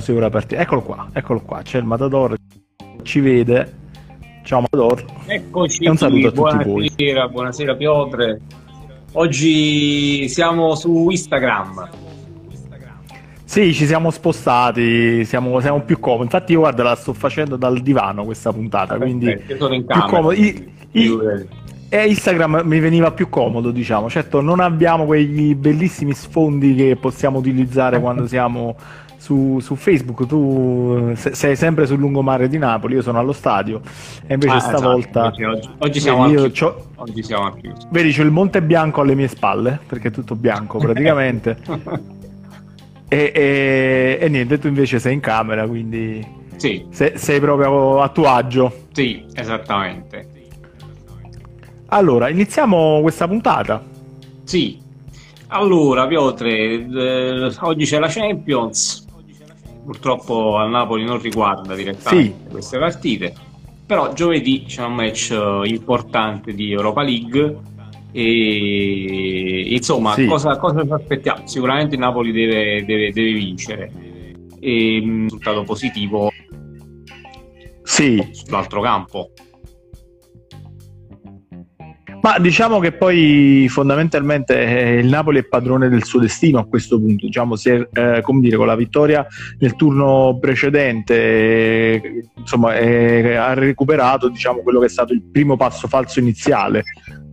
se ora partire. Eccolo qua, eccolo qua, c'è il Matador, ci vede. Ciao Matador. Eccoci. E un saluto a tutti buonasera, voi. Buonasera, buonasera Piotre. Oggi siamo su Instagram. Sì, ci siamo spostati, siamo, siamo, più comodi. Infatti, io guarda, la sto facendo dal divano questa puntata. Quindi Perfetto, sono in camera. Più comodo. I, i, e Instagram mi veniva più comodo, diciamo. Certo, non abbiamo quegli bellissimi sfondi che possiamo utilizzare quando siamo su, su, Facebook. Tu sei sempre sul lungomare di Napoli, io sono allo stadio e invece ah, stavolta esatto. oggi, oggi, siamo io oggi siamo a chiuso. Vedi, c'ho il Monte Bianco alle mie spalle, perché è tutto bianco praticamente. e, e, e, niente, tu invece sei in camera, quindi sì. sei, sei proprio a tuo agio. Sì, esattamente. Allora, iniziamo questa puntata. Sì. Allora, Piotre, eh, oggi c'è la Champions. Purtroppo al Napoli non riguarda direttamente sì. queste partite. Però giovedì c'è un match eh, importante di Europa League. E insomma, sì. cosa, cosa, ci aspettiamo? Sicuramente il Napoli deve, deve, deve vincere. E un risultato positivo sì. sull'altro campo. Ma diciamo che poi fondamentalmente eh, il Napoli è padrone del suo destino a questo punto. Diciamo, si è, eh, come dire, con la vittoria nel turno precedente, eh, insomma, ha recuperato diciamo, quello che è stato il primo passo falso iniziale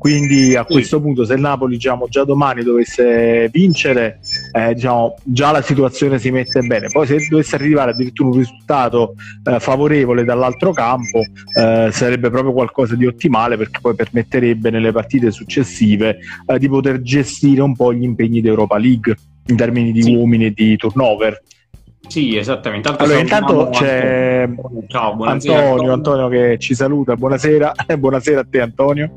quindi a questo sì. punto se il Napoli diciamo, già domani dovesse vincere eh, diciamo, già la situazione si mette bene poi se dovesse arrivare addirittura un risultato eh, favorevole dall'altro campo eh, sarebbe proprio qualcosa di ottimale perché poi permetterebbe nelle partite successive eh, di poter gestire un po' gli impegni d'Europa League in termini di sì. uomini e di turnover sì, esattamente. Intanto, allora, intanto c'è Ciao, Antonio, Antonio, che ci saluta. Buonasera, buonasera a te, Antonio.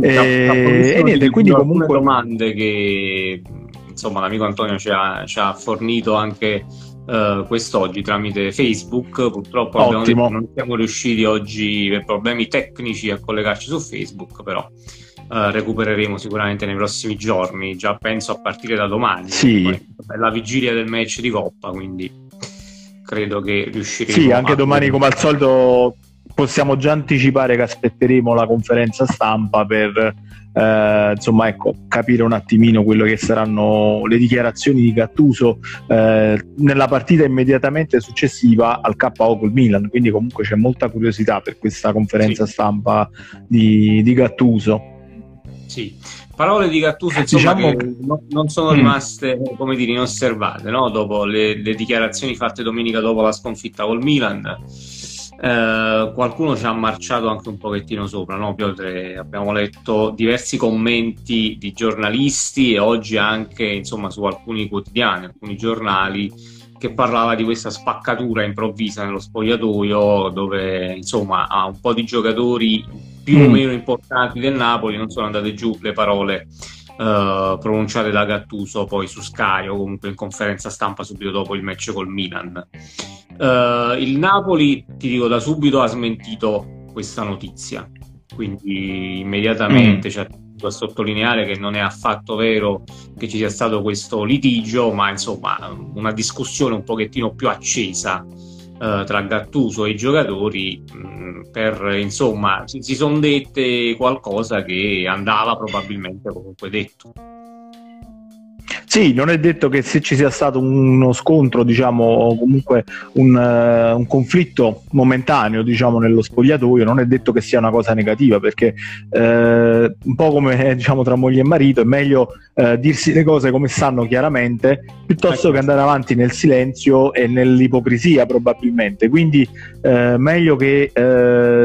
E, e niente, quindi comunque domande che insomma l'amico Antonio ci ha, ci ha fornito anche uh, quest'oggi tramite Facebook. Purtroppo detto, non siamo riusciti oggi per problemi tecnici a collegarci su Facebook, però uh, recupereremo sicuramente nei prossimi giorni, già penso a partire da domani. Sì. È la vigilia del match di Coppa, quindi credo che riusciremo. Sì, anche domani come al solito possiamo già anticipare che aspetteremo la conferenza stampa per eh, insomma ecco capire un attimino quello che saranno le dichiarazioni di Gattuso eh, nella partita immediatamente successiva al KO col Milan quindi comunque c'è molta curiosità per questa conferenza sì. stampa di, di Gattuso sì parole di Gattuso insomma, diciamo... che non sono mm. rimaste come dire inosservate no? dopo le, le, dichiarazioni fatte domenica dopo la sconfitta col Milan eh, qualcuno ci ha marciato anche un pochettino sopra no? Piotre, abbiamo letto diversi commenti di giornalisti e oggi anche insomma, su alcuni quotidiani alcuni giornali che parlava di questa spaccatura improvvisa nello spogliatoio dove insomma ha un po' di giocatori più o mm. meno importanti del Napoli, non sono andate giù le parole uh, pronunciate da Gattuso poi su Sky o comunque in conferenza stampa subito dopo il match col Milan. Uh, il Napoli, ti dico da subito, ha smentito questa notizia, quindi immediatamente mm. ci ha a sottolineare che non è affatto vero che ci sia stato questo litigio, ma insomma una discussione un pochettino più accesa eh, tra Gattuso e i giocatori mm, per insomma si sono dette qualcosa che andava probabilmente comunque detto. Sì, non è detto che se ci sia stato uno scontro, diciamo, o comunque un, uh, un, conflitto momentaneo, diciamo, nello spogliatoio, non è detto che sia una cosa negativa, perché uh, un po' come diciamo tra moglie e marito, è meglio uh, dirsi le cose come stanno chiaramente, piuttosto che andare avanti nel silenzio e nell'ipocrisia, probabilmente. Quindi meglio che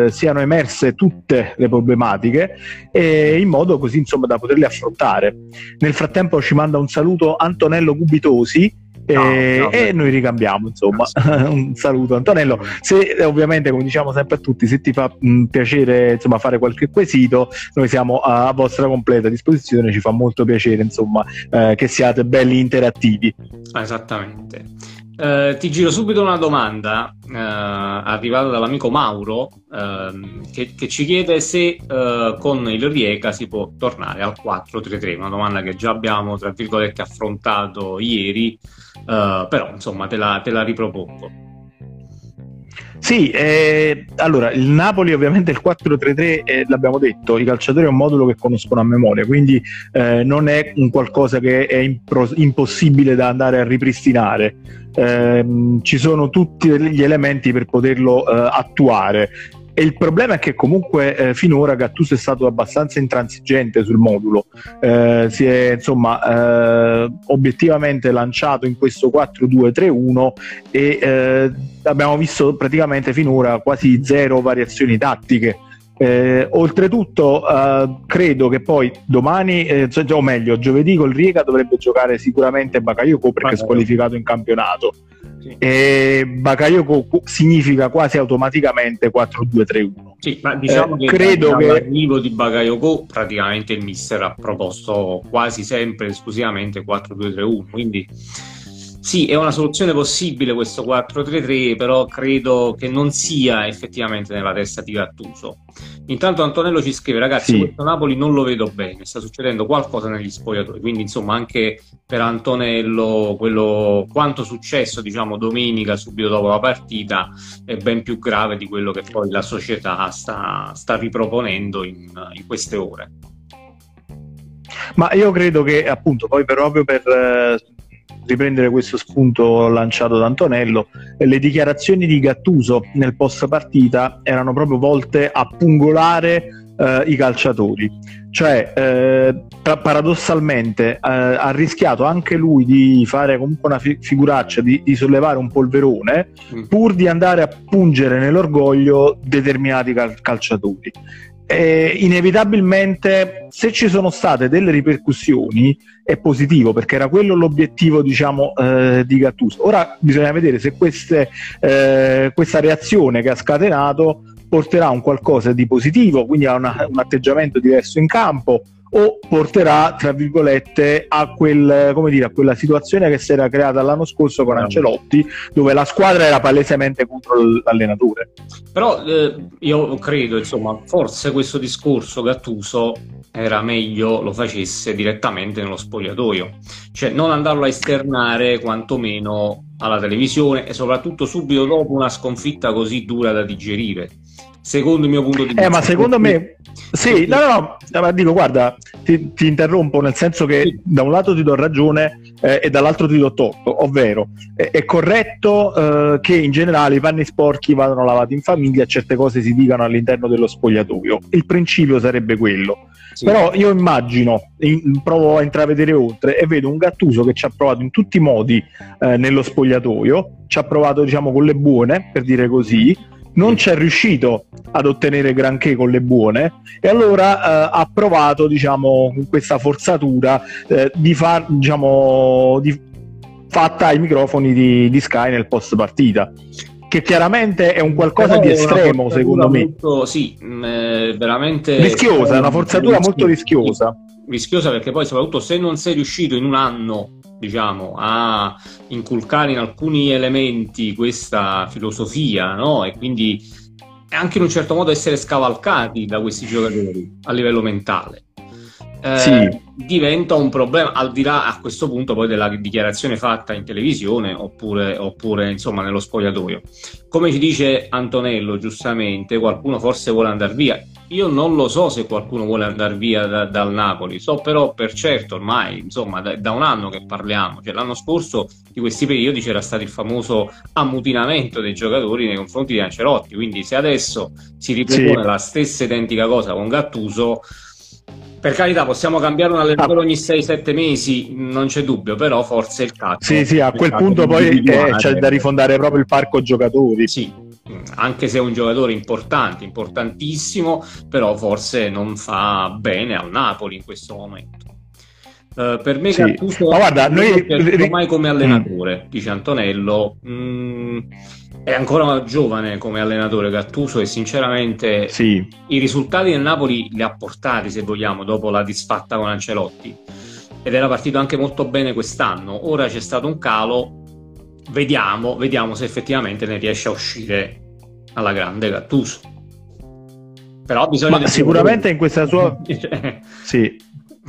siano emerse tutte le problematiche e in modo così insomma da poterle affrontare. Nel frattempo ci manda un saluto saluto Antonello Gubitosi e, no, no, e noi ricambiamo insomma. Un saluto Antonello. Se ovviamente come diciamo sempre a tutti se ti fa mh, piacere insomma fare qualche quesito noi siamo a, a, vostra completa disposizione ci fa molto piacere insomma eh, che siate belli interattivi. Esattamente Eh, ti giro subito una domanda eh, arrivata dall'amico Mauro eh, che, che, ci chiede se eh, con il Rieca si può tornare al 4-3-3, una domanda che già abbiamo tra virgolette affrontato ieri, eh, però insomma te la, te la ripropongo. Sì, eh, allora il Napoli ovviamente il 4-3-3 eh, l'abbiamo detto, i calciatori è un modulo che conoscono a memoria, quindi eh, non è un qualcosa che è impro- impossibile da andare a ripristinare. Ehm, ci sono tutti gli elementi per poterlo eh, attuare. E il problema è che comunque eh, finora Gattuso è stato abbastanza intransigente sul modulo, eh, si è insomma eh, obiettivamente lanciato in questo 4-2-3-1 e eh, abbiamo visto praticamente finora quasi zero variazioni tattiche. Eh, oltretutto, eh, credo che poi domani, eh, cioè, o meglio, giovedì col Riega dovrebbe giocare sicuramente Bakayoko perché è squalificato in campionato. E Bakayoko significa quasi automaticamente 4-2-3-1. Sì, ma diciamo eh, che credo che l'arrivo di Bakayoko praticamente il mister ha proposto quasi sempre esclusivamente 4-2-3-1, quindi sì, è una soluzione possibile questo 4-3-3, però credo che non sia effettivamente nella testa di Gattuso. Intanto Antonello ci scrive, ragazzi, sì. questo Napoli non lo vedo bene, sta succedendo qualcosa negli spogliatori, quindi insomma anche per Antonello quello, quanto successo diciamo domenica subito dopo la partita è ben più grave di quello che poi la società sta, sta riproponendo in, in queste ore. Ma io credo che appunto poi proprio per eh, riprendere questo spunto lanciato da Antonello, le dichiarazioni di Gattuso nel post partita erano proprio volte a pungolare eh, i calciatori. Cioè, eh, paradossalmente, eh, ha rischiato anche lui di fare comunque una fi- figuraccia, di, di, sollevare un polverone, mm. pur di andare a pungere nell'orgoglio determinati cal- calciatori eh, inevitabilmente se ci sono state delle ripercussioni è positivo perché era quello l'obiettivo diciamo eh, di Gattuso. Ora bisogna vedere se queste, eh, questa reazione che ha scatenato porterà a un qualcosa di positivo quindi a una, un atteggiamento diverso in campo o porterà, tra virgolette, a, quel, dire, a, quella situazione che si era creata l'anno scorso con Ancelotti, dove la squadra era palesemente contro l'allenatore. Però eh, io credo, insomma, forse questo discorso Gattuso era meglio lo facesse direttamente nello spogliatoio, cioè non andarlo a esternare quantomeno alla televisione e soprattutto subito dopo una sconfitta così dura da digerire secondo il mio punto di vista. Eh, ma secondo me, sì, no, no, no, ma dico, guarda, ti, ti, interrompo nel senso che da un lato ti do ragione eh, e dall'altro ti do torto, ovvero è, è corretto eh, che in generale i panni sporchi vadano lavati in famiglia certe cose si dicano all'interno dello spogliatoio. Il principio sarebbe quello. Sì. Però io immagino, in, provo a intravedere oltre e vedo un Gattuso che ci ha provato in tutti i modi eh, nello spogliatoio, ci ha provato diciamo con le buone, per dire così, non ci è riuscito ad ottenere granché con le buone e allora eh, ha provato diciamo questa forzatura eh, di far diciamo di, fatta ai microfoni di, di Sky nel post partita che chiaramente è un qualcosa di estremo secondo me. molto, sì mh, mm, veramente rischiosa una forzatura molto rischiosa. rischiosa perché poi soprattutto se non sei riuscito in un anno diciamo, a inculcare in alcuni elementi questa filosofia, no? E quindi anche in un certo modo essere scavalcati da questi giocatori a livello mentale. Eh, sì. diventa un problema al di là a questo punto poi della dichiarazione fatta in televisione oppure, oppure insomma nello spogliatoio. Come ci dice Antonello giustamente qualcuno forse vuole andare via. Io non lo so se qualcuno vuole andare via da, dal Napoli, so però per certo ormai, insomma, da, da, un anno che parliamo, cioè l'anno scorso di questi periodi c'era stato il famoso ammutinamento dei giocatori nei confronti di Ancelotti, quindi se adesso si ripropone sì. la stessa identica cosa con Gattuso, per carità, possiamo cambiare un allenatore ogni 6-7 mesi, non c'è dubbio, però forse il caso. Sì, sì, a quel punto poi eh, c'è da rifondare proprio il parco giocatori. Sì, anche se è un giocatore importante, importantissimo, però forse non fa bene al Napoli in questo momento. Uh, per me sì. Gattuso Ma guarda, noi... ormai come allenatore, mm. dice Antonello, mm, è ancora giovane come allenatore Gattuso e sinceramente sì. i risultati del Napoli li ha portati, se vogliamo, dopo la disfatta con Ancelotti ed era partito anche molto bene quest'anno. Ora c'è stato un calo vediamo, vediamo se effettivamente ne riesce a uscire alla grande Gattuso. Però bisogna... Ma sicuramente in questa sua... sì.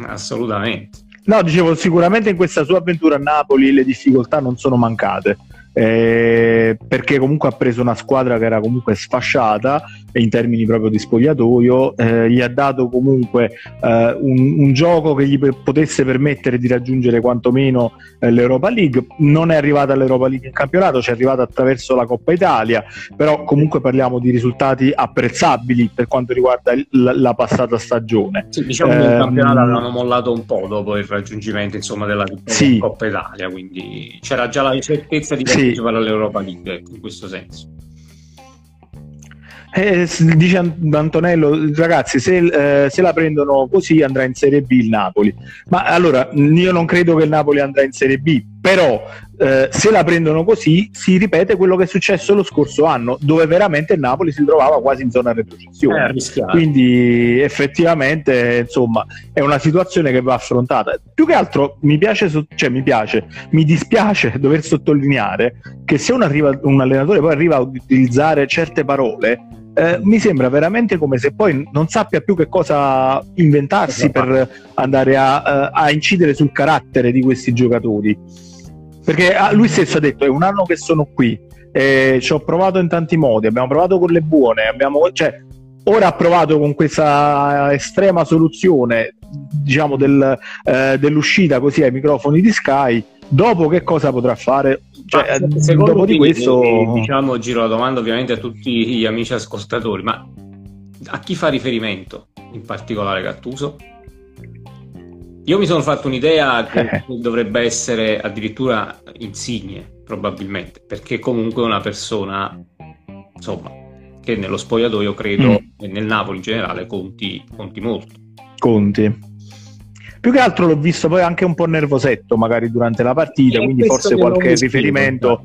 Assolutamente. No, dicevo, sicuramente in questa sua avventura a Napoli le difficoltà non sono mancate eh, perché comunque ha preso una squadra che era comunque sfasciata in termini proprio di spogliatoio, eh, gli ha dato comunque eh, un, un, gioco che gli potesse permettere di raggiungere quantomeno eh, l'Europa League. Non è arrivata all'Europa League in campionato, ci è arrivata attraverso la Coppa Italia, però comunque parliamo di risultati apprezzabili per quanto riguarda il, la, la, passata stagione. Sì, diciamo che campionato ehm, avevano mollato un po' dopo il raggiungimento insomma, della sì. Coppa Italia, quindi c'era già la certezza di sì. giocare all'Europa League in questo senso. Eh, dice Antonello, ragazzi, se, eh, se, la prendono così andrà in Serie B il Napoli. Ma allora, io non credo che il Napoli andrà in Serie B, però eh, se la prendono così si ripete quello che è successo lo scorso anno, dove veramente il Napoli si trovava quasi in zona retrocessione. Eh, Quindi effettivamente, insomma, è una situazione che va affrontata. Più che altro mi piace, cioè mi piace, mi dispiace dover sottolineare che se un, arriva, un allenatore poi arriva a utilizzare certe parole eh, mi sembra veramente come se poi non sappia più che cosa inventarsi per andare a, eh, a incidere sul carattere di questi giocatori. Perché ah, lui stesso ha detto: è un anno che sono qui, eh, ci ho provato in tanti modi, abbiamo provato con le buone, abbiamo, cioè, ora ha provato con questa estrema soluzione diciamo del, eh, dell'uscita così ai microfoni di Sky dopo che cosa potrà fare cioè, dopo di questo diciamo giro la domanda ovviamente a tutti gli amici ascoltatori ma a chi fa riferimento in particolare Gattuso? Io mi sono fatto un'idea che eh. dovrebbe essere addirittura insigne probabilmente perché comunque è una persona insomma che nello spogliatoio credo mm. e nel Napoli in generale conti, conti molto conti più che altro l'ho visto poi anche un po' nervosetto magari durante la partita, e quindi forse qualche riferimento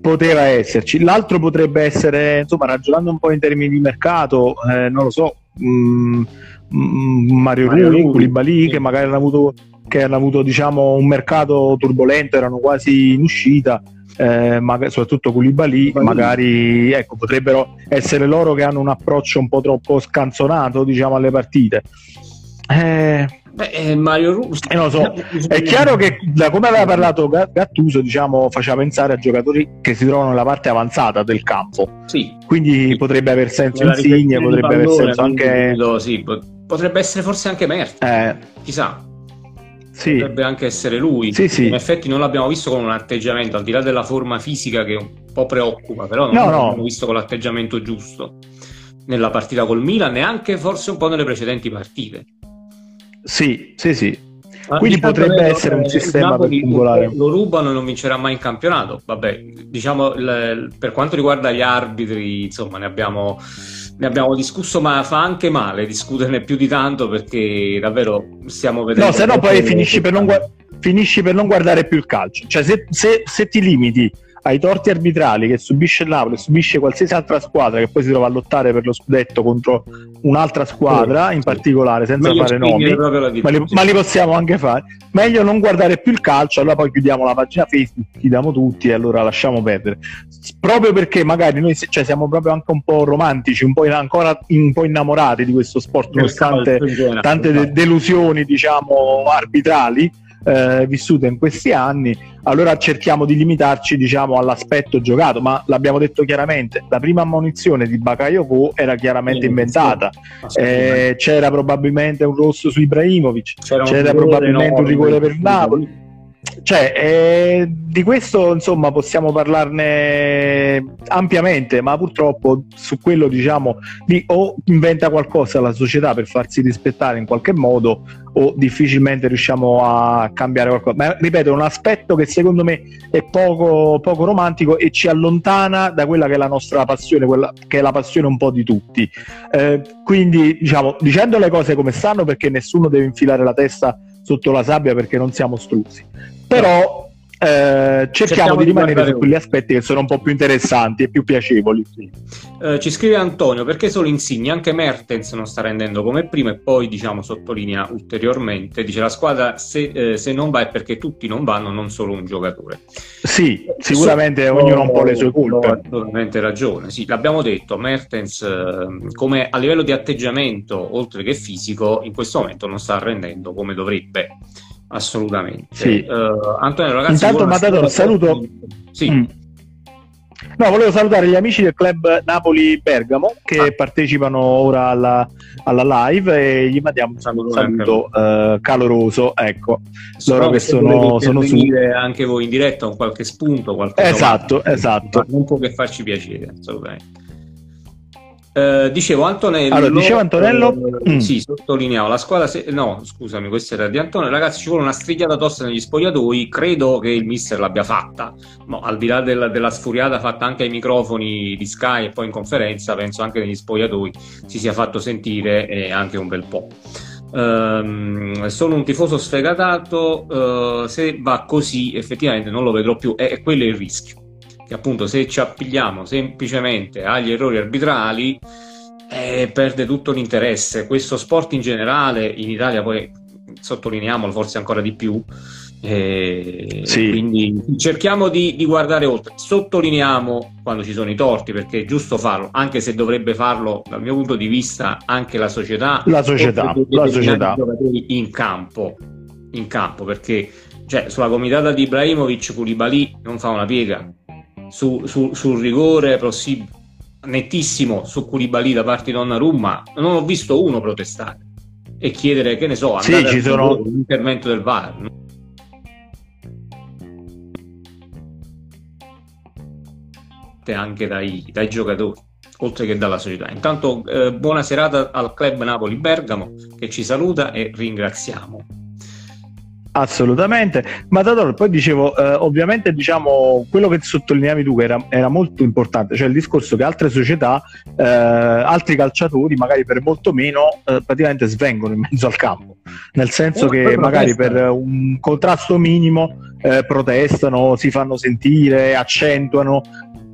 poteva esserci. L'altro potrebbe essere, insomma, ragionando un po' in termini di mercato, eh, non lo so, mh, mm, mh, mm, Mario, Mario Rui, Koulibaly, sì. che magari hanno avuto, che hanno avuto diciamo, un mercato turbolento, erano quasi in uscita. Eh, magari, soprattutto Koulibaly, magari ecco, potrebbero essere loro che hanno un approccio un po' troppo scanzonato diciamo, alle partite. Eh, Beh, eh, Mario Russo. Eh, non so. È chiaro che da come aveva parlato Gattuso, diciamo, faceva pensare a giocatori che si trovano nella parte avanzata del campo. Sì. Quindi sì. potrebbe aver senso Insigne, potrebbe aver senso anche. Sì, potrebbe essere forse anche Merti. Eh. Chissà. Sì. Potrebbe anche essere lui. Sì, sì. In effetti non l'abbiamo visto con un atteggiamento, al di là della forma fisica che un po' preoccupa, però non no, l'abbiamo no. visto con l'atteggiamento giusto nella partita col Milan, neanche forse un po' nelle precedenti partite. Sì, sì, sì. Ma Quindi potrebbe essere un sistema per pungolare. Lo rubano e non vincerà mai in campionato. Vabbè, diciamo per quanto riguarda gli arbitri, insomma, ne abbiamo, ne abbiamo discusso, ma fa anche male discuterne più di tanto perché davvero stiamo vedendo. No, se no poi finisci per, gu- finisci per, non guardare più il calcio. Cioè, se, se, se ti limiti ai torti arbitrali che subisce il Napoli, subisce qualsiasi altra squadra che poi si trova a lottare per lo scudetto contro un'altra squadra in particolare, senza Meglio fare nomi, ma li, ma li, possiamo anche fare. Meglio non guardare più il calcio, allora poi chiudiamo la pagina Facebook, chiudiamo tutti e allora lasciamo perdere. Proprio perché magari noi cioè, siamo proprio anche un po' romantici, un po' in, ancora un po' innamorati di questo sport, nonostante tante de- delusioni, diciamo, arbitrali eh, vissute in questi anni, allora cerchiamo di limitarci diciamo, all'aspetto giocato, ma l'abbiamo detto chiaramente, la prima ammonizione di Bakayoko era chiaramente inventata, eh, c'era probabilmente un rosso su Ibrahimovic, c'era, c'era probabilmente un rigore per Napoli cioè, eh, di questo insomma possiamo parlarne ampiamente, ma purtroppo su quello diciamo di o inventa qualcosa la società per farsi rispettare in qualche modo o difficilmente riusciamo a cambiare qualcosa. Ma ripeto, è un aspetto che secondo me è poco, poco romantico e ci allontana da quella che è la nostra passione, quella che è la passione un po' di tutti. Eh, quindi diciamo, dicendo le cose come stanno perché nessuno deve infilare la testa sotto la sabbia perché non siamo struzzi. Però eh, cerchiamo, cerchiamo, di rimanere su quegli aspetti che sono un po' più interessanti e più piacevoli. Eh, ci scrive Antonio perché solo Insigne, anche Mertens non sta rendendo come prima e poi diciamo sottolinea ulteriormente, dice la squadra se, eh, se non va è perché tutti non vanno, non solo un giocatore. Sì, sicuramente so, ognuno ha un po' le sue colpe. Ha assolutamente ragione, sì, l'abbiamo detto, Mertens eh, come a livello di atteggiamento oltre che fisico in questo momento non sta rendendo come dovrebbe. Assolutamente. Sì. Uh, Antonio, ragazzi, Intanto Matador, saluto. Sì. Mm. No, volevo salutare gli amici del club Napoli Bergamo che ah. partecipano ora alla, alla, live e gli mandiamo un saluto, saluto uh, caloroso. Ecco, so loro che sono, sono su. anche voi in diretta con qualche spunto, qualche Esatto, domanda, esatto. Non può che farci piacere, assolutamente. Eh, dicevo Antonello. Allora, dicevo Antonello. Eh, mm. Sì, sottolineavo la squadra. Se... No, scusami, questa era di Antonio. Ragazzi, ci vuole una strigliata tosta negli spogliatoi. Credo che il mister l'abbia fatta. No, al di là della, della sfuriata fatta anche ai microfoni di Sky e poi in conferenza, penso anche negli spogliatoi si sia fatto sentire e anche un bel po'. Um, sono un tifoso sfegatato. Uh, se va così, effettivamente non lo vedrò più. E quello è il rischio che appunto se ci appigliamo semplicemente agli errori arbitrali eh, perde tutto l'interesse. Questo sport in generale, in Italia poi sottolineiamolo forse ancora di più, eh, sì. Quindi cerchiamo di, di, guardare oltre. Sottolineiamo quando ci sono i torti perché è giusto farlo, anche se dovrebbe farlo dal mio punto di vista anche la società. La società, la società. in campo, in campo perché cioè, sulla comitata di Ibrahimovic Koulibaly non fa una piega su, su, sul rigore possibile nettissimo su Koulibaly da parte di Donnarumma non ho visto uno protestare e chiedere che ne so sì, ci sono... l'intervento del VAR anche dai, dai giocatori oltre che dalla società. Intanto eh, buona serata al Club Napoli Bergamo che ci saluta e ringraziamo. Assolutamente, Matador, poi dicevo, eh, ovviamente diciamo, quello che sottolineavi tu era, era, molto importante, cioè il discorso che altre società, eh, altri calciatori magari per molto meno eh, praticamente svengono in mezzo al campo, nel senso che magari per un contrasto minimo eh, protestano, si fanno sentire, accentuano.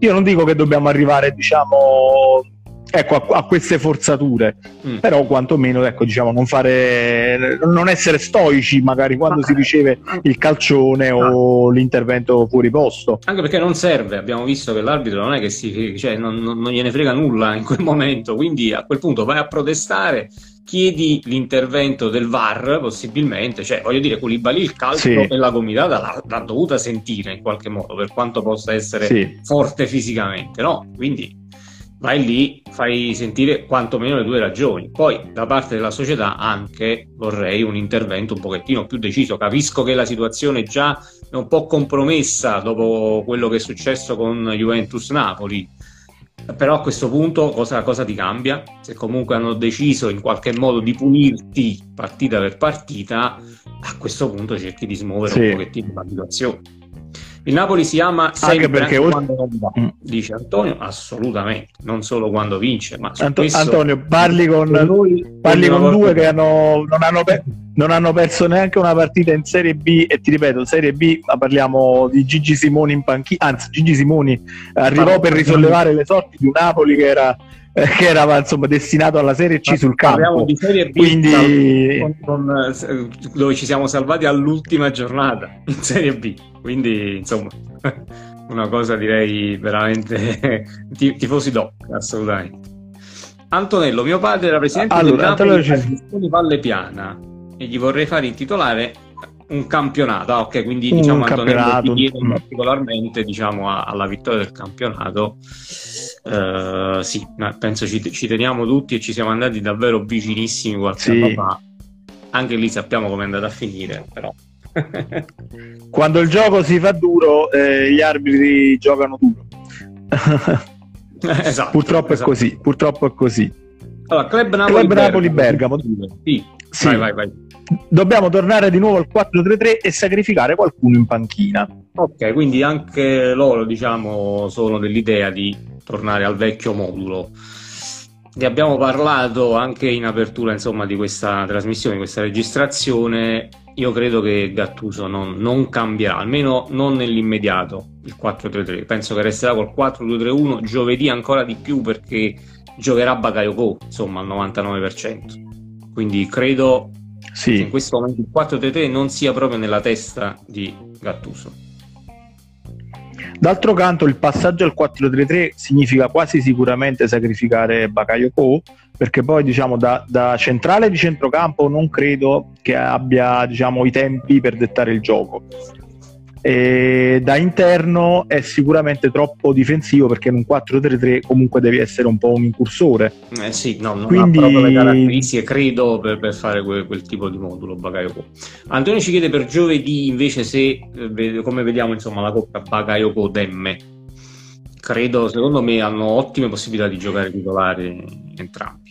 Io non dico che dobbiamo arrivare diciamo ecco, a, a, queste forzature, mm. però quantomeno ecco, diciamo, non, fare, non essere stoici magari quando si riceve il calcione o l'intervento fuori posto. Anche perché non serve, abbiamo visto che l'arbitro non è che si, cioè, non, non, non gliene frega nulla in quel momento, quindi a quel punto vai a protestare chiedi l'intervento del VAR possibilmente, cioè voglio dire Koulibaly il calcio sì. e la gomitata l'ha, l'ha, dovuta sentire in qualche modo per quanto possa essere sì. forte fisicamente, no? Quindi vai lì, fai sentire quantomeno le due ragioni. Poi da parte della società anche vorrei un intervento un pochettino più deciso. Capisco che la situazione già è un po' compromessa dopo quello che è successo con Juventus Napoli. Però a questo punto cosa, cosa ti cambia? Se comunque hanno deciso in qualche modo di punirti partita per partita, a questo punto cerchi di smuovere sì. un pochettino la situazione. Il Napoli si ama sempre anche perché anche quando va, mm. dice Antonio, assolutamente, non solo quando vince. Ma Anto- Antonio, parli con, noi, parli con due che hanno, non, hanno pe- non, hanno perso neanche una partita in Serie B e ti ripeto, Serie B, ma parliamo di Gigi Simoni in panchina, anzi Gigi Simoni arrivò per risollevare le sorti di un Napoli che era che era insomma destinato alla Serie C Ma sul campo. Di serie B quindi... Con, con, eh, dove ci siamo salvati all'ultima giornata in Serie B. Quindi, insomma, una cosa direi veramente tifosi doc, assolutamente. Antonello, mio padre era presidente allora, del Napoli di Valle Piana e gli vorrei fare intitolare un campionato. Ah, ok, quindi diciamo un Antonello ti particolarmente diciamo, alla vittoria del campionato. Uh, sì, penso ci, ci, teniamo tutti e ci siamo andati davvero vicinissimi qualche sì. anno fa. Anche lì sappiamo come è andata a finire, però. Quando il gioco si fa duro, eh, gli arbitri giocano duro. esatto, purtroppo esatto. è così. Purtroppo è così. Allora, Club Napoli, Club Napoli Bergamo. Bergamo. Sì. Sì. Vai, vai, vai dobbiamo tornare di nuovo al 4-3-3 e sacrificare qualcuno in panchina. Ok, quindi anche loro diciamo sono dell'idea di tornare al vecchio modulo. Ne abbiamo parlato anche in apertura insomma, di questa trasmissione, di questa registrazione. io credo che Gattuso non, non, cambierà, almeno non nell'immediato il 4-3-3. Penso che resterà col 4-2-3-1 giovedì ancora di più perché giocherà Bakayoko, insomma, al 99%. Quindi credo sì. che in questo momento il 4-3-3 non sia proprio nella testa di Gattuso. D'altro canto, il passaggio al 4-3-3 significa quasi sicuramente sacrificare Bakayoko, perché poi diciamo da, da, centrale di centrocampo non credo che abbia diciamo, i tempi per dettare il gioco. E da interno è sicuramente troppo difensivo perché in un 4-3-3 comunque devi essere un po' un incursore. Eh sì, no, non Quindi... ha proprio le caratteristiche, credo, per, per fare quel, quel, tipo di modulo Bakayoko. Antonio ci chiede per giovedì invece se, eh, come vediamo, insomma, la coppia Bakayoko-Demme. Credo, secondo me, hanno ottime possibilità di giocare titolari entrambi.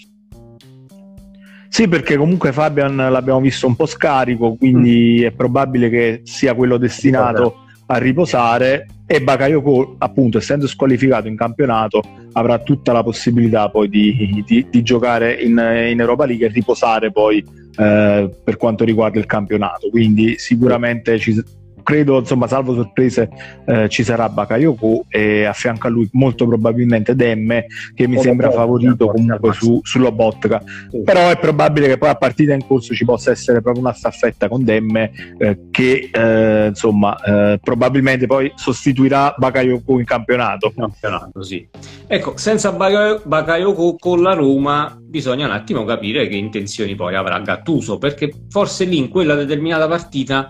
Sì, perché comunque Fabian l'abbiamo visto un po' scarico, quindi mm. è probabile che sia quello destinato a riposare e Bakayoko, appunto, essendo squalificato in campionato, avrà tutta la possibilità poi di, di, di giocare in, in, Europa League e riposare poi eh, per quanto riguarda il campionato. Quindi sicuramente ci, credo, insomma, salvo sorprese, eh, ci sarà Bakayoko e a fianco a lui molto probabilmente Demme, che mi o sembra favorito comunque su, sull'Obotka. Sì. Però è probabile che poi a partita in corso ci possa essere proprio una staffetta con Demme eh, che, eh, insomma, eh, probabilmente poi sostituirà Bakayoko in campionato. campionato sì. Ecco, senza Bakayoko con la Roma bisogna un attimo capire che intenzioni poi avrà Gattuso, perché forse lì in quella determinata partita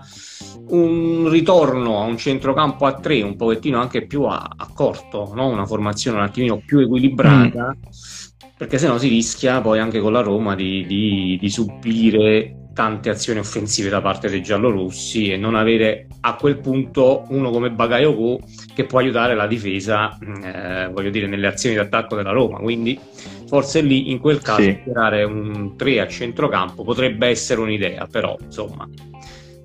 un ritorno a un centrocampo a tre un pochettino anche più a, a corto, no? una formazione un attimino più equilibrata, mm. perché se no si rischia poi anche con la Roma di, di, di subire tante azioni offensive da parte dei giallorossi e non avere a quel punto uno come Bagayoko che può aiutare la difesa, eh, voglio dire, nelle azioni d'attacco della Roma. Quindi forse lì in quel caso sì. tirare un 3 a centrocampo potrebbe essere un'idea, però insomma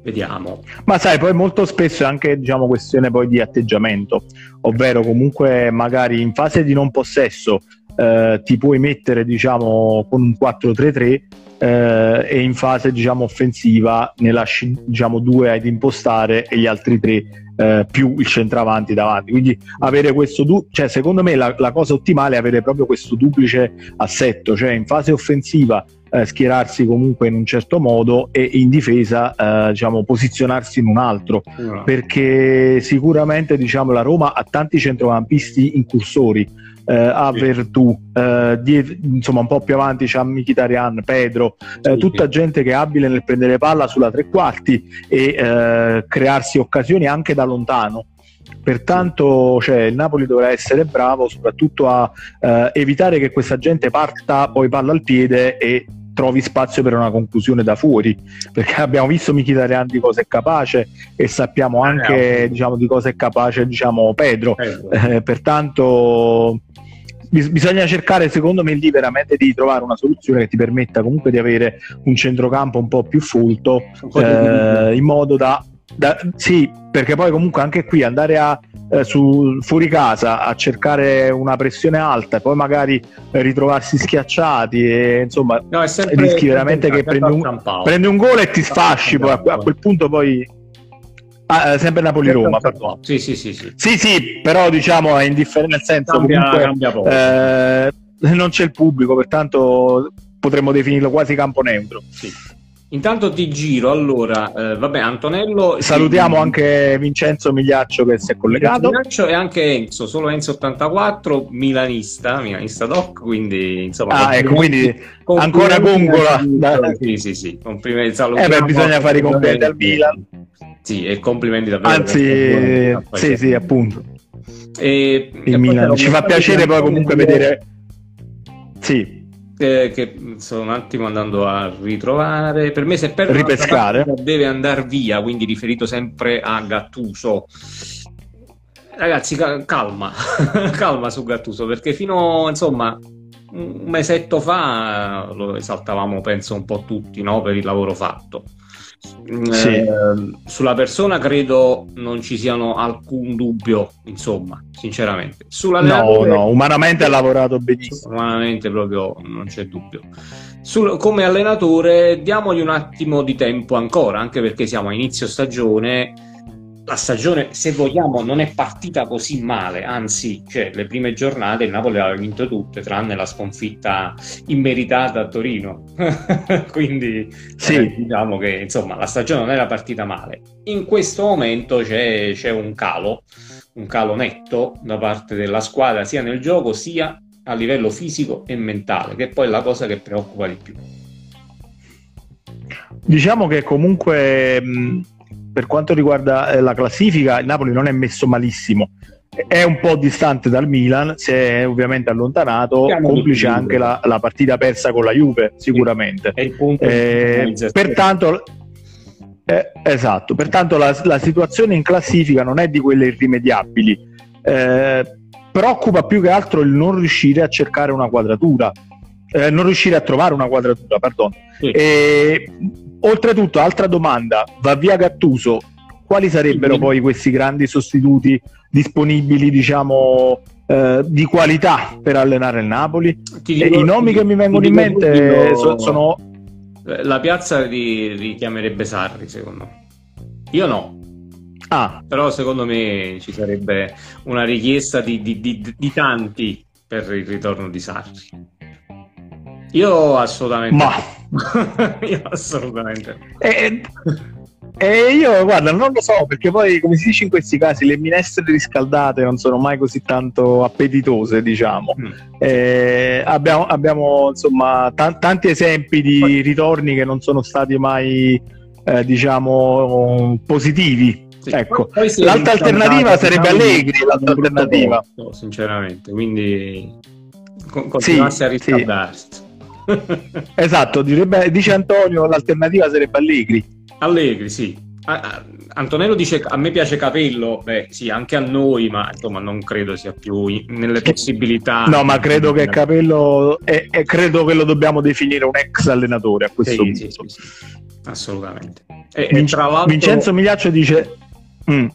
Vediamo. Ma sai, poi molto spesso è anche diciamo, questione poi di atteggiamento, ovvero comunque magari in fase di non possesso eh, ti puoi mettere diciamo, con un 4-3-3 eh, e in fase diciamo, offensiva ne lasci diciamo, due ad impostare e gli altri tre eh, più il centravanti davanti. Quindi avere questo, du- cioè secondo me la, la cosa ottimale è avere proprio questo duplice assetto, cioè in fase offensiva eh, schierarsi comunque in un certo modo e in difesa eh, diciamo, posizionarsi in un altro no. perché sicuramente diciamo, la Roma ha tanti centrocampisti incursori eh, ha Verdù, eh, dietro, insomma un po' più avanti c'è Mkhitaryan, Pedro, eh, tutta gente che è abile nel prendere palla sulla tre quarti e eh, crearsi occasioni anche da lontano. Pertanto cioè, il Napoli dovrà essere bravo soprattutto a eh, evitare che questa gente parta poi palla al piede e trovi spazio per una conclusione da fuori perché abbiamo visto Mkhitaryan di cosa è capace e sappiamo anche diciamo, di cosa è capace diciamo, Pedro, Eh, pertanto bis- bisogna cercare secondo me lì veramente di trovare una soluzione che ti permetta comunque di avere un centrocampo un po' più folto eh, in modo da, da, sì perché poi comunque anche qui andare a, eh, su, fuori casa a cercare una pressione alta e poi magari ritrovarsi schiacciati e insomma no, rischi veramente che prendi un, prendi un gol e ti sfasci poi a, a quel punto poi Ah, eh, sempre Napoli-Roma. Sì, sì, sì, sì. Sì, sì, però diciamo è indifferente nel senso cambia, comunque cambia eh, non c'è il pubblico, pertanto potremmo definirlo quasi campo neutro. Sì. Intanto ti giro, allora, eh, vabbè, Antonello... Salutiamo sì. anche Vincenzo Migliaccio che si è collegato. Migliaccio e anche Enzo, solo Enzo84, milanista, milanista doc, quindi insomma... Ah, ecco, quindi ancora gongola. Sì, sì, sì, complimenti. Eh beh, bisogna fare i complimenti al Milan. Sì, e complimenti davvero. Anzi, sì, sì, appunto. E, il Milan. Ci fa piacere poi comunque vedere... Sì, che sto un attimo andando a ritrovare. Per me, se perde ripescare, deve andare via. Quindi, riferito sempre a Gattuso. Ragazzi, calma, calma su Gattuso perché fino insomma un mesetto fa lo esaltavamo, penso, un po' tutti no? per il lavoro fatto. Sì. Eh, sulla persona credo non ci siano alcun dubbio, insomma, sinceramente. No, no, umanamente ha lavorato benissimo. Umanamente proprio non c'è dubbio. Sul, come allenatore diamogli un attimo di tempo ancora, anche perché siamo a inizio stagione la stagione, se vogliamo, non è partita così male, anzi, cioè, le prime giornate il Napoli aveva vinto tutte, tranne la sconfitta immeritata a Torino. Quindi sì. eh, diciamo che insomma la stagione non era partita male. In questo momento c'è, c'è un calo, un calo netto da parte della squadra, sia nel gioco sia a livello fisico e mentale, che è poi la cosa che preoccupa di più. Diciamo che comunque mh, per quanto riguarda eh, la classifica, il Napoli non è messo malissimo. È un po' distante dal Milan, si è ovviamente allontanato, complice anche la, la, partita persa con la Juve, sicuramente. Eh, pertanto, eh, esatto, pertanto la, la, situazione in classifica non è di quelle irrimediabili. Eh, preoccupa più che altro il non riuscire a cercare una quadratura, eh, non riuscire a trovare una quadratura, perdono. Sì. E, oltretutto, altra domanda, va via Gattuso, quali sarebbero sì. poi questi grandi sostituti disponibili, diciamo, eh, di qualità per allenare il Napoli? Dico, I nomi che mi vengono in mente sono, sono... La piazza ri- richiamerebbe Sarri, secondo me. Io no. Ah. Però secondo me ci sarebbe una richiesta di, di, di, di tanti per il ritorno di Sarri. Io assolutamente. Ma io assolutamente. E, e, io guarda, non lo so perché poi, come si dice in questi casi, le minestre riscaldate non sono mai così tanto appetitose, diciamo. Mm. Eh, abbiamo, abbiamo, insomma t- tanti esempi di ritorni che non sono stati mai, eh, diciamo, positivi. Sì. Ecco. L'altra alternativa sarebbe Allegri, l'altra alternativa. Posto, sinceramente, quindi continuasse sì, a riscaldarsi. Sì. esatto, direbbe, dice Antonio, l'alternativa sarebbe Allegri. Allegri, sì. Antonello dice a me piace Capello, beh sì, anche a noi, ma insomma non credo sia più nelle possibilità. No, ma credo che Capello, è, è, credo che lo dobbiamo definire un ex allenatore a questo sì, punto. Sì, sì, assolutamente. E, Vin- e Vincenzo Migliaccio dice... Mm.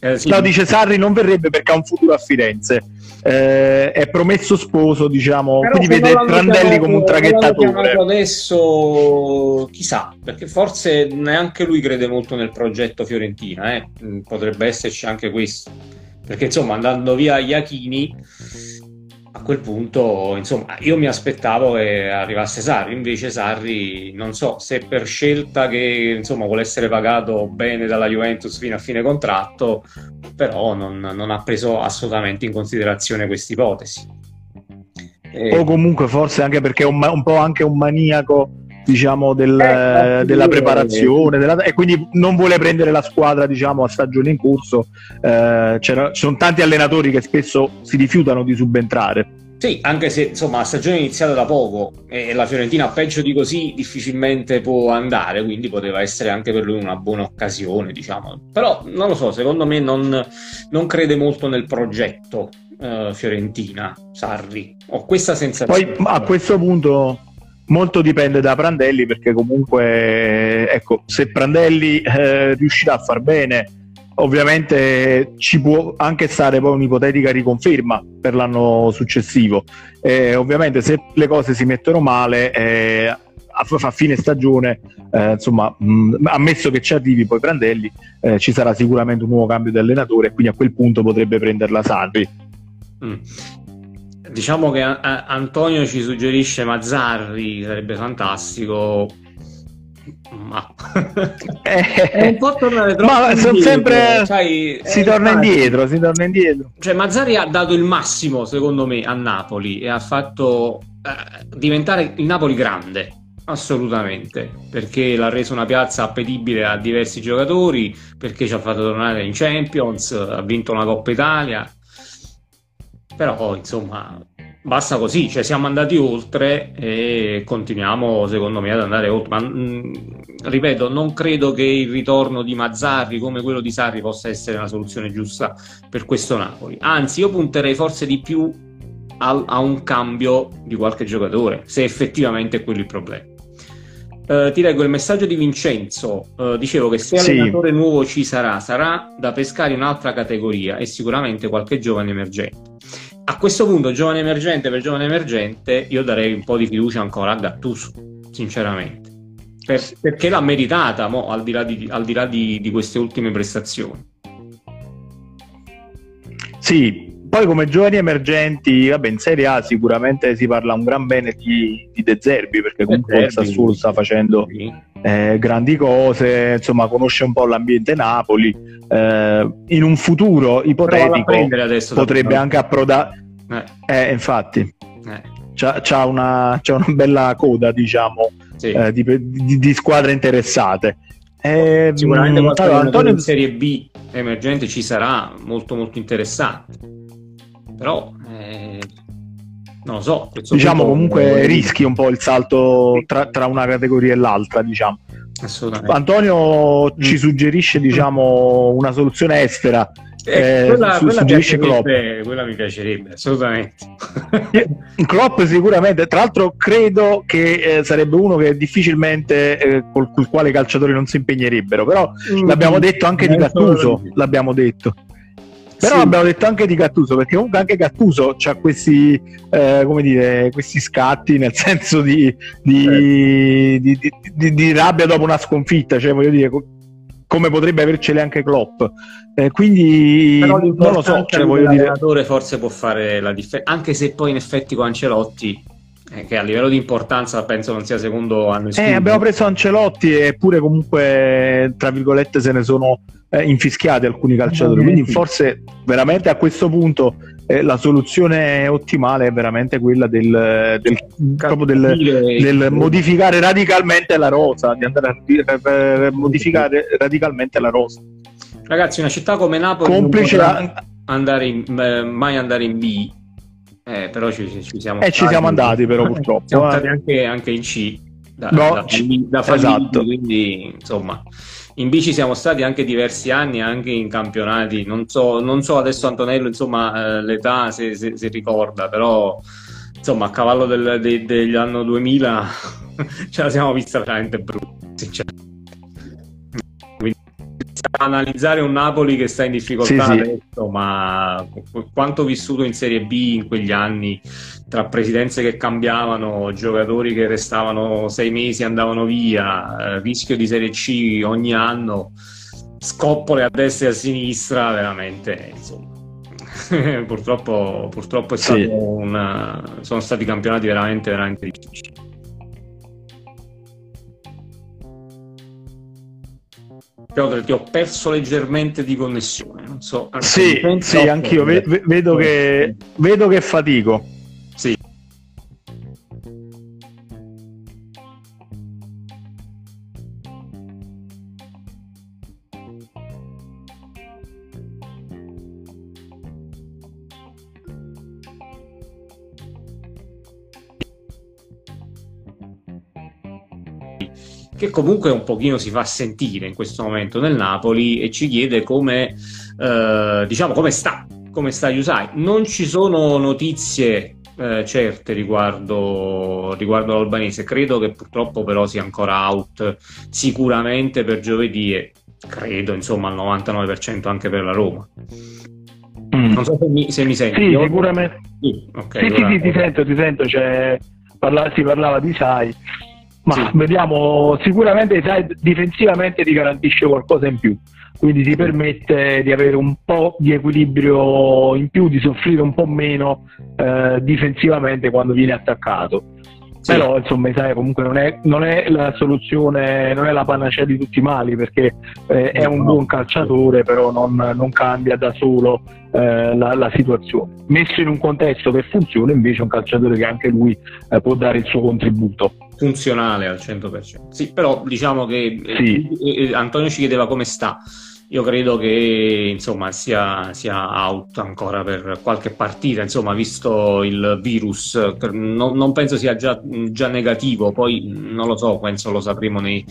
Eh, no, dice Sarri non verrebbe perché ha un futuro a Firenze eh, è promesso sposo, diciamo, Però quindi vede Prandelli come un traghettatore. Adesso chissà, perché forse neanche lui crede molto nel progetto Fiorentina, eh? Mm, potrebbe esserci anche questo. Perché insomma, andando via Iachini a quel punto, insomma, io mi aspettavo che arrivasse Sarri, invece Sarri non so se per scelta che insomma vuole essere pagato bene dalla Juventus fino a fine contratto, però non, non ha preso assolutamente in considerazione questa ipotesi. E... O comunque forse anche perché è un, un po' anche un maniaco diciamo del, eh, della preparazione della, e quindi non vuole prendere la squadra diciamo a stagione in corso eh, ci sono tanti allenatori che spesso si rifiutano di subentrare sì, anche se insomma la stagione è iniziata da poco e la Fiorentina peggio di così difficilmente può andare, quindi poteva essere anche per lui una buona occasione, diciamo. Però non lo so, secondo me non, non crede molto nel progetto uh, Fiorentina, Sarri. Ho questa sensazione. Poi a questo punto molto dipende da Prandelli perché comunque ecco se Prandelli eh, riuscirà a far bene ovviamente ci può anche stare poi un'ipotetica riconferma per l'anno successivo eh, ovviamente se le cose si mettono male eh, a, a, fine stagione eh, insomma mh, ammesso che ci arrivi poi Prandelli eh, ci sarà sicuramente un nuovo cambio di allenatore e quindi a quel punto potrebbe prenderla Salvi mm. Diciamo che a- Antonio ci suggerisce Mazzarri, sarebbe fantastico. Ma è un po' tornare troppo ma sono sempre cioè, si torna infatti. indietro si torna indietro cioè Mazzari ha dato il massimo secondo me a Napoli e ha fatto eh, diventare il Napoli grande assolutamente perché l'ha reso una piazza appetibile a diversi giocatori perché ci ha fatto tornare in Champions ha vinto una Coppa Italia però insomma basta così, cioè siamo andati oltre e continuiamo secondo me ad andare oltre, ma mh, mm, ripeto, non credo che il ritorno di Mazzarri come quello di Sarri possa essere una soluzione giusta per questo Napoli, anzi io punterei forse di più a, a un cambio di qualche giocatore, se effettivamente è quello il problema. Uh, ti leggo il messaggio di Vincenzo. Uh, dicevo che se sì. allenatore nuovo ci sarà, sarà da pescare in un'altra categoria e sicuramente qualche giovane emergente. A questo punto, giovane emergente per giovane emergente, io darei un po' di fiducia ancora a Gattuso, sinceramente. Per, perché l'ha meritata, mo, al di là, di, al di, là di, di queste ultime prestazioni. Sì, poi come giovani emergenti, vabbè, in Serie A sicuramente si parla un gran bene di, di De Zerbi, perché comunque il Sassuolo sta facendo eh, grandi cose, insomma conosce un po' l'ambiente Napoli. Eh, in un futuro ipotetico potrebbe anche approdare... Eh. eh. infatti, eh. C'ha, c'ha, una, c'ha, una, bella coda, diciamo, sì. Eh, di, di, di, squadre interessate. Eh, Sicuramente qualche allora, Antonio... in Serie B emergente ci sarà molto molto interessante però eh, non lo so. Diciamo comunque rischi un po' il salto tra, tra una categoria e l'altra, diciamo. Antonio mm. ci suggerisce diciamo, una soluzione estera. Eh, quella, su, quella, Klopp. quella mi piacerebbe assolutamente. Klopp sicuramente, tra l'altro credo che eh, sarebbe uno che difficilmente eh, col, col, quale i calciatori non si impegnerebbero, però mm, l'abbiamo detto anche di Gattuso, l'abbiamo detto. Però sì. abbiamo detto anche di Gattuso, perché comunque anche Gattuso ha questi, eh, come dire, questi scatti, nel senso di, di, certo. di, di, rabbia dopo una sconfitta, cioè voglio dire, come potrebbe avercele anche Klopp. Eh, quindi non lo so, cioè, voglio dire... forse può fare la differenza, anche se poi in effetti con Ancelotti eh, che a livello di importanza penso non sia secondo anno eh, abbiamo preso Ancelotti eppure comunque tra virgolette se ne sono eh, infischiati alcuni calciatori. Quindi forse veramente a questo punto eh, la soluzione ottimale è veramente quella del, del, proprio del, del modificare radicalmente la rosa, di andare a modificare radicalmente la rosa. Ragazzi, una città come Napoli Complice non andare in, eh, mai andare in B, eh, però ci, ci siamo eh, ci siamo andati però purtroppo. siamo stati eh. anche, anche in C da, no, da, da, da esatto. quindi insomma in bici siamo stati anche diversi anni, anche in campionati. Non so, non so adesso Antonello, insomma, eh, l'età se, se, se, ricorda, però insomma, a cavallo del, de, degli anni 2000 ce la siamo vista veramente brutta, sinceramente. Quindi, analizzare un Napoli che sta in difficoltà sì, adesso, sì. ma quanto vissuto in Serie B in quegli anni tra presidenze che cambiavano, giocatori che restavano sei mesi e andavano via, eh, rischio di Serie C ogni anno, scoppole a destra e a sinistra, veramente insomma. purtroppo, purtroppo sì. una, sono stati campionati veramente, veramente difficili. Piotr, ti ho perso leggermente di connessione. Non so, sì, sì, anch'io vedo, che, vedo che fatico. Che comunque un pochino si fa sentire in questo momento nel Napoli e ci chiede come, eh, diciamo, come sta, come sta Yusai. Non ci sono notizie eh, certe riguardo, riguardo l'albanese, credo che purtroppo però sia ancora out sicuramente per giovedì e credo insomma al 99% anche per la Roma. Mm. Non so se mi, se mi senti. Sì, sicuramente. Sì, okay, sì, sì, ti sento, ti sento. Cioè, parla, si parlava di Sai ma sì. vediamo, sicuramente sai, difensivamente ti garantisce qualcosa in più, quindi ti permette di avere un po' di equilibrio in più, di soffrire un po' meno eh, difensivamente quando viene attaccato. Sì. Però insomma, sai, comunque non è, non è, la soluzione, non è la panacea di tutti i mali perché eh, è un buon calciatore, però non, non cambia da solo eh, la, la, situazione. Messo in un contesto che funziona, invece è un calciatore che anche lui eh, può dare il suo contributo funzionale al 100%. Sì, però diciamo che eh, sì. eh, Antonio ci chiedeva come sta. Io credo che insomma sia, sia, out ancora per qualche partita, insomma, visto il virus, non, non penso sia già, già, negativo, poi non lo so, penso lo sapremo nei,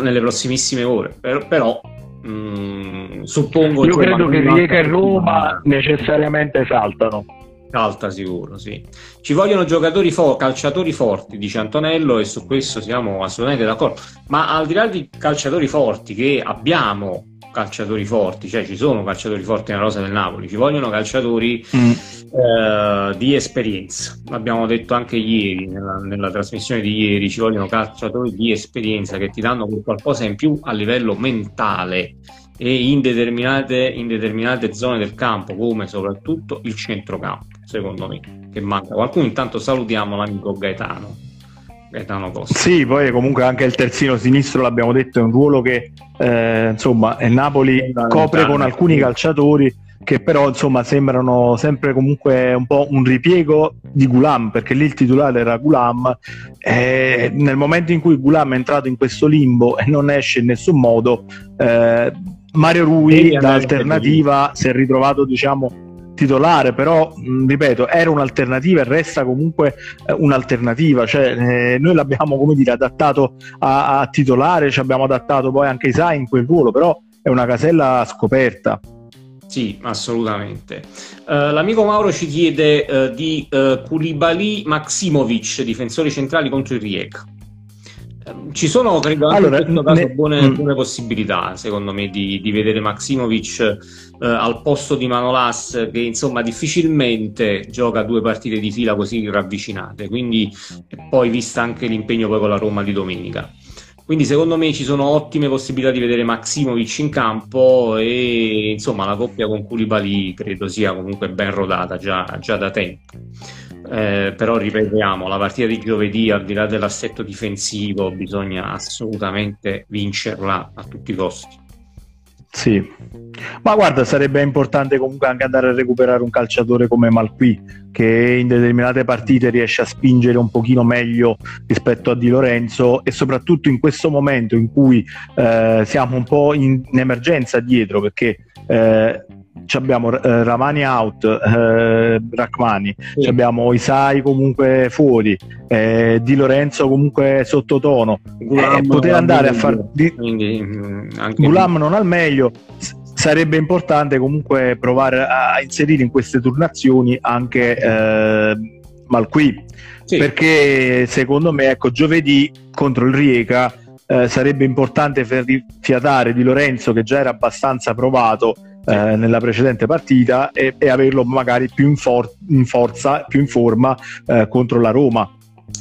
nelle prossimissime ore, però, però mh, mm, suppongo... Io credo che Rijeka e Roma necessariamente saltano Alta sicuro, sì. Ci vogliono giocatori fo- calciatori forti, dice Antonello, e su questo siamo assolutamente d'accordo. Ma al di là di calciatori forti, che abbiamo calciatori forti, cioè ci sono calciatori forti nella rosa del Napoli, ci vogliono calciatori mm. eh, di esperienza. L'abbiamo detto anche ieri, nella, nella, trasmissione di ieri, ci vogliono calciatori di esperienza che ti danno qualcosa in più a livello mentale e in determinate, in determinate zone del campo, come soprattutto il centrocampo, secondo me, che manca. Qualcuno intanto salutiamo l'amico Gaetano. Gaetano Costa. Sì, poi comunque anche il terzino sinistro, l'abbiamo detto, è un ruolo che eh, insomma il Napoli copre con alcuni calciatori che però insomma sembrano sempre comunque un po' un ripiego di Gulam perché lì il titolare era Gulam e nel momento in cui Gulam è entrato in questo limbo e non esce in nessun modo eh, Mario Rui da alternativa si è ritrovato diciamo titolare, però mh, ripeto, era un'alternativa e resta comunque eh, un'alternativa. Cioè, eh, noi l'abbiamo come dire, adattato a, a titolare, ci abbiamo adattato poi anche Isai in quel ruolo, però è una casella scoperta. Sì, assolutamente. Uh, l'amico Mauro ci chiede uh, di uh, Koulibaly Maximovic, difensori centrali contro il Rijeka. Ci sono, credo, anche allora, in questo caso ne... buone, mm. buone, possibilità, secondo me, di, di vedere Maximovic eh, al posto di Manolas, che insomma difficilmente gioca due partite di fila così ravvicinate. Quindi, poi, vista anche l'impegno poi con la Roma di domenica. Quindi, secondo me, ci sono ottime possibilità di vedere Maximovic in campo e insomma la coppia con Koulibaly credo sia comunque ben rodata già, già da tempo. Eh, però ripetiamo, la partita di giovedì, al di là dell'assetto difensivo, bisogna assolutamente vincerla a tutti i costi. Sì, ma guarda, sarebbe importante comunque anche andare a recuperare un calciatore come Malqui, che in determinate partite riesce a spingere un pochino meglio rispetto a Di Lorenzo e soprattutto in questo momento in cui eh, siamo un po' in, in emergenza dietro, perché eh, abbiamo eh, Ramani out, eh, Rachmani, sì. abbiamo Isai comunque fuori, eh, Di Lorenzo comunque sottotono. Gulam eh, poter andare a fare mm, Gulam non al meglio. sarebbe importante comunque provare a inserire in queste turnazioni anche eh, Malqui sì. perché secondo me ecco giovedì contro il Rieca eh, sarebbe importante far rifiatare Di Lorenzo che già era abbastanza provato eh, nella precedente partita e, e, averlo magari più in, for- in, forza, più in forma eh, contro la Roma.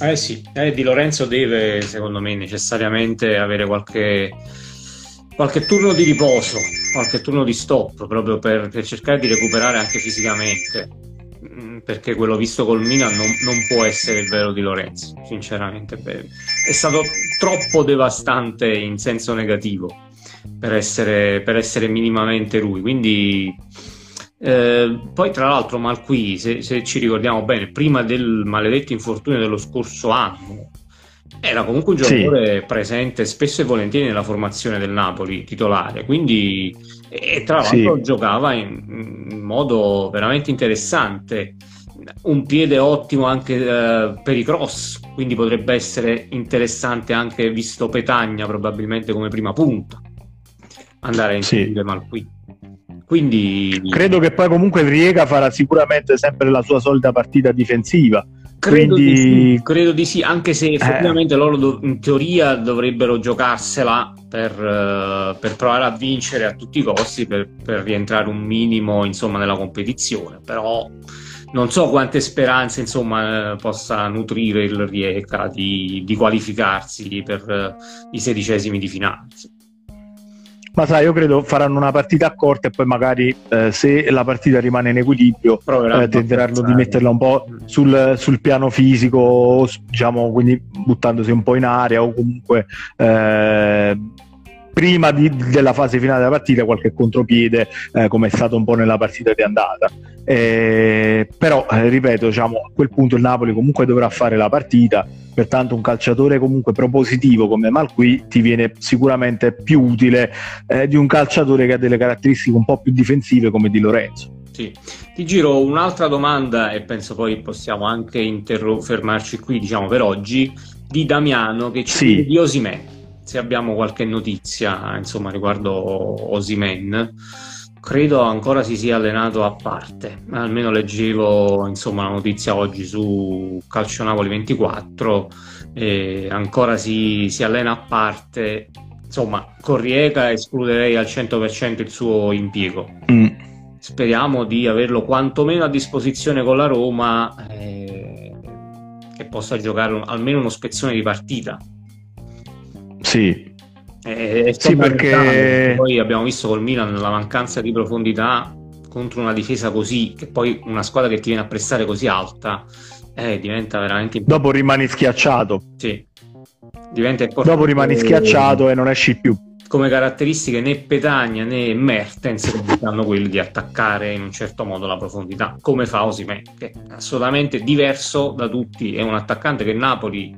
Eh sì, eh, Di Lorenzo deve secondo me necessariamente avere qualche, qualche turno di riposo, qualche turno di stop proprio per, per cercare di recuperare anche fisicamente mm, perché quello visto col Milan non, non, può essere il vero di Lorenzo, sinceramente. È stato troppo devastante in senso negativo per essere, per essere minimamente lui. Quindi, eh, poi, tra l'altro, Malqui, se, se, ci ricordiamo bene, prima del maledetto infortunio dello scorso anno, era comunque un giocatore sì. presente spesso e volentieri nella formazione del Napoli titolare. Quindi, e tra l'altro, sì. giocava in, in modo veramente interessante un piede ottimo anche eh, per i cross, quindi potrebbe essere interessante anche visto Petagna probabilmente come prima punta andare a inseguire sì. Malqui. Quindi credo che poi comunque Riega farà sicuramente sempre la sua solita partita difensiva. Credo, Quindi... di, sì, credo di sì, anche se effettivamente eh. loro in teoria dovrebbero giocarsela per, uh, per, provare a vincere a tutti i costi per, per, rientrare un minimo insomma, nella competizione. Però non so quante speranze insomma, eh, possa nutrire il Rieca di, di qualificarsi per i sedicesimi di finale. Ma sai, io credo faranno una partita corta e poi magari eh, se la partita rimane in equilibrio eh, tenteranno di metterla un po' sul, sul, piano fisico, diciamo, quindi buttandosi un po' in aria o comunque eh, prima di, della fase finale della partita qualche contropiede eh, come è stato un po' nella partita di andata. Eh, però, eh, ripeto, diciamo, a quel punto il Napoli comunque dovrà fare la partita pertanto un calciatore comunque propositivo come Malqui ti viene sicuramente più utile eh, di un calciatore che ha delle caratteristiche un po' più difensive come di Lorenzo. Sì. Ti giro un'altra domanda e penso poi possiamo anche interro- fermarci qui diciamo per oggi di Damiano che ci sì. di Osimen se abbiamo qualche notizia insomma riguardo Osimen credo ancora si sia allenato a parte, almeno leggevo insomma, la notizia oggi su Calcio Napoli 24, e ancora si, si allena a parte, insomma con Rieca escluderei al 100% il suo impiego. Mm. Speriamo di averlo quantomeno a disposizione con la Roma eh, che possa giocare un, almeno uno spezzone di partita. Sì, eh, sì, perché poi abbiamo visto col Milan la mancanza di profondità contro una difesa così, che poi una squadra che ti viene a prestare così alta, eh, diventa veramente importante. Dopo rimani schiacciato. Sì, diventa. Dopo rimani schiacciato e non esci più. Come caratteristiche né Petagna né Mertens hanno quelli di attaccare in un certo modo la profondità, come fa Osimè, che è assolutamente diverso da tutti, è un attaccante che Napoli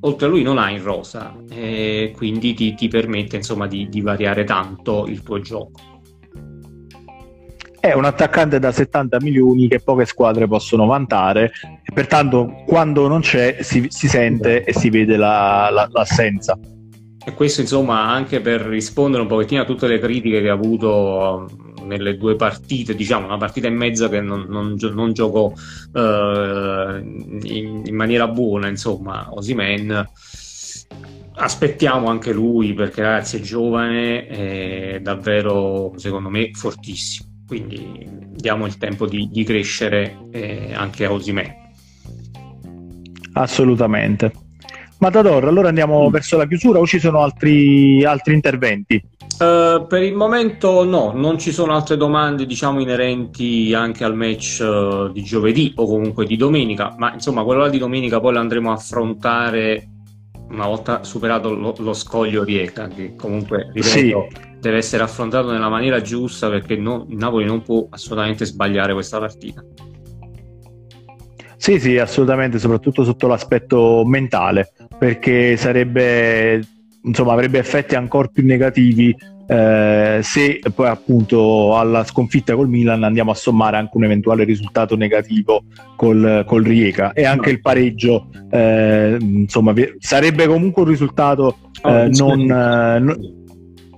oltre a lui non ha in rosa, e quindi ti, ti permette insomma di, di, variare tanto il tuo gioco. È un attaccante da 70 milioni che poche squadre possono vantare e pertanto quando non c'è si, si sente e si vede la, la, l'assenza. E questo insomma anche per rispondere un pochettino a tutte le critiche che ha avuto nelle due partite, diciamo una partita e mezza che non, non, non giocò eh, in, in, maniera buona, insomma, Osimen. Aspettiamo anche lui perché ragazzi è giovane, è davvero secondo me fortissimo, quindi diamo il tempo di, di crescere eh, anche a Osimen. Assolutamente. Matador, allora andiamo mm. verso la chiusura o ci sono altri, altri interventi? Uh, per il momento no, non ci sono altre domande diciamo inerenti anche al match uh, di giovedì o comunque di domenica, ma insomma quello là di domenica poi lo andremo a affrontare una volta superato lo, lo scoglio Rieca, che comunque ripeto, sì. deve essere affrontato nella maniera giusta perché no, Napoli non può assolutamente sbagliare questa partita. Sì, sì, assolutamente, soprattutto sotto l'aspetto mentale, perché sarebbe insomma avrebbe effetti ancora più negativi eh, se poi appunto alla sconfitta col Milan andiamo a sommare anche un eventuale risultato negativo col, col Rieca e anche il pareggio eh, insomma sarebbe comunque un risultato eh, non, eh, non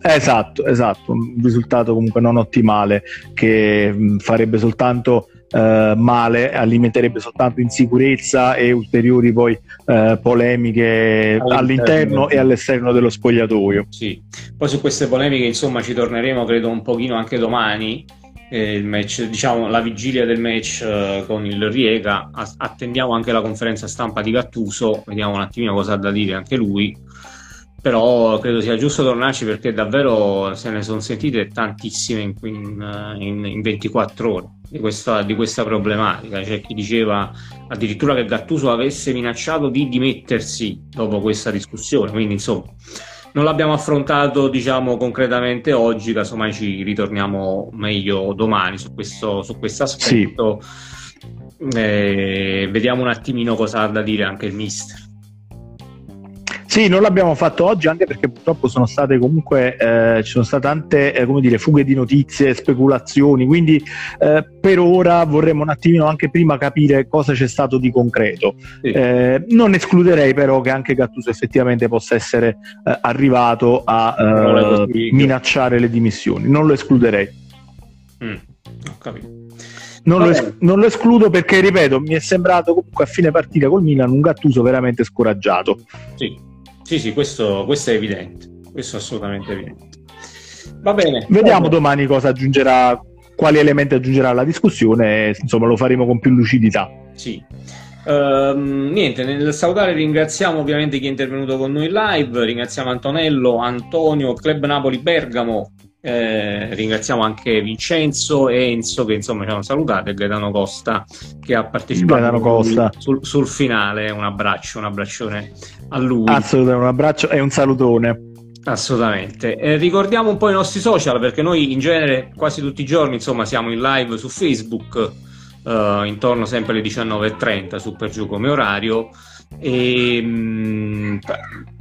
esatto esatto un risultato comunque non ottimale che mh, farebbe soltanto eh, male, alimenterebbe soltanto insicurezza e ulteriori poi eh, polemiche all'interno. all'interno. e all'esterno dello spogliatoio. Sì. Poi su queste polemiche insomma ci torneremo credo un pochino anche domani. Eh, il match, diciamo la vigilia del match eh, con il Riega, attendiamo anche la conferenza stampa di Gattuso, vediamo un attimino cosa ha da dire anche lui però credo sia giusto tornarci perché davvero se ne sono sentite tantissime in, in, in, in 24 ore di questa, di questa, problematica. C'è chi diceva addirittura che Gattuso avesse minacciato di dimettersi dopo questa discussione, quindi insomma non l'abbiamo affrontato diciamo concretamente oggi, casomai ci ritorniamo meglio domani su questo, su questo aspetto. Sì. Eh, vediamo un attimino cosa ha da dire anche il mister. Sì, non l'abbiamo fatto oggi anche perché purtroppo sono state comunque eh, ci sono state tante eh, come dire, fughe di notizie, speculazioni, quindi eh, per ora vorremmo un attimino anche prima capire cosa c'è stato di concreto. Sì. Eh, non escluderei però che anche Gattuso effettivamente possa essere eh, arrivato a eh, minacciare le dimissioni, non lo escluderei. Mm, ho capito. Non lo, es- non lo, escludo perché, ripeto, mi è sembrato comunque a fine partita col Milan un Gattuso veramente scoraggiato. Sì, sì, sì, questo, questo è evidente, questo è assolutamente evidente. Va bene. Vediamo va domani cosa aggiungerà, quali elementi aggiungerà alla discussione, insomma lo faremo con più lucidità. Sì. Uh, niente, nel salutare ringraziamo ovviamente chi è intervenuto con noi live, ringraziamo Antonello, Antonio, Club Napoli Bergamo, eh, ringraziamo anche Vincenzo e Enzo che insomma ci hanno salutato e Gaetano Costa che ha partecipato Costa. Sul, sul, finale. Un abbraccio, un abbraccione a lui. Assolutamente, un abbraccio e un salutone. Assolutamente. Eh, ricordiamo un po' i nostri social perché noi in genere quasi tutti i giorni insomma siamo in live su Facebook eh, intorno sempre alle 19.30 su per giù come orario e mh, mm,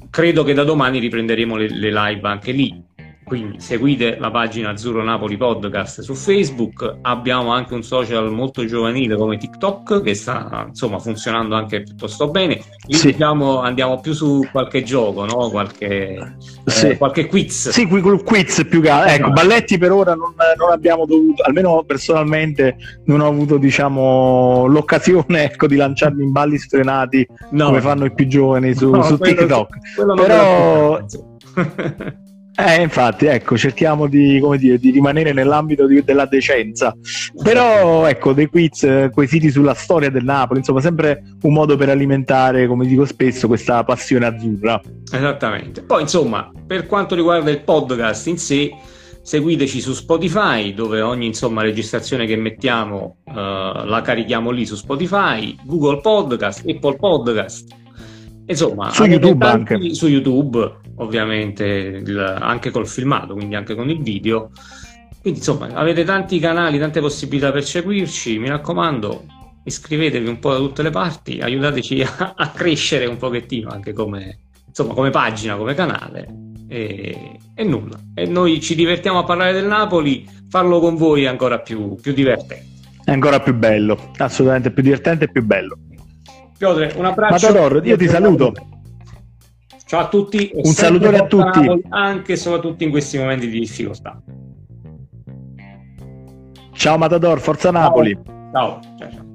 credo che da domani riprenderemo le, le live anche lì quindi seguite la pagina Azzurro Napoli Podcast su Facebook, abbiamo anche un social molto giovanile come TikTok che sta insomma funzionando anche piuttosto bene. Sì. Diciamo, andiamo più su qualche gioco, no? qualche, sì. eh, qualche quiz. Sì, quiz più che altro. Ecco, balletti per ora non, non, abbiamo dovuto, almeno personalmente non ho avuto diciamo l'occasione ecco, di lanciarmi in balli sfrenati no. come fanno i più giovani su, no, su quello, TikTok. Quello Però... Eh, infatti, ecco, cerchiamo di, dire, di rimanere nell'ambito di, della decenza. Però, ecco, dei quiz, quesiti sulla storia del Napoli, insomma, sempre un modo per alimentare, come dico spesso, questa passione azzurra. Esattamente. Poi, insomma, per quanto riguarda il podcast in sé, seguiteci su Spotify, dove ogni insomma, registrazione che mettiamo uh, la carichiamo lì su Spotify, Google Podcast, Apple Podcast Insomma, su YouTube anche. Su YouTube, ovviamente, il, anche col filmato, quindi anche con il video. Quindi, insomma, avete tanti canali, tante possibilità per seguirci. Mi raccomando, iscrivetevi un po' da tutte le parti, aiutateci a, a crescere un pochettino anche come, insomma, come pagina, come canale. E, e, nulla. E noi ci divertiamo a parlare del Napoli, farlo con voi è ancora più, più divertente. È ancora più bello, assolutamente più divertente e più bello. Piotr, un abbraccio. Matador, io ti saluto. Ciao a tutti. Un salutone a tutti. Napoli, anche e soprattutto in questi momenti di difficoltà. Ciao Matador, forza Napoli. ciao. ciao, ciao. ciao.